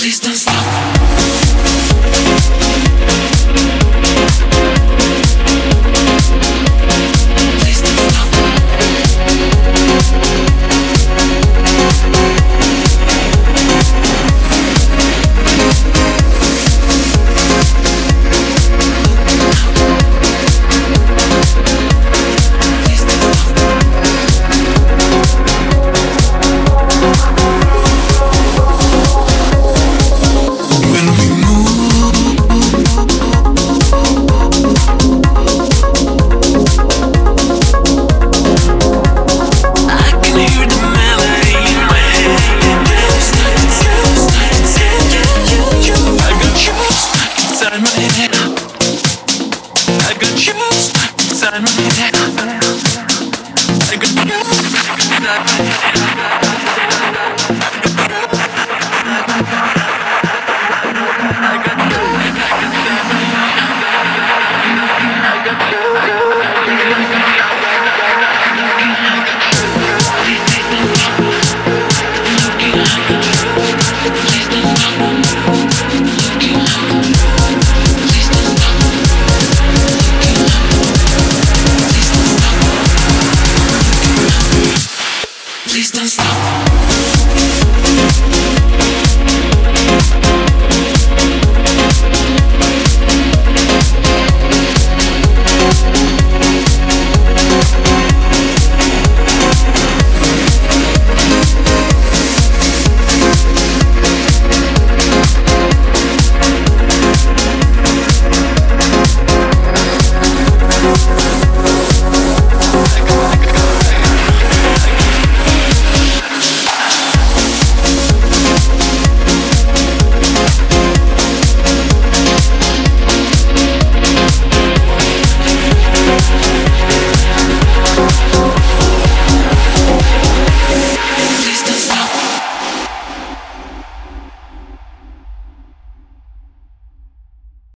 please don't stop. sun. I could feel the sun.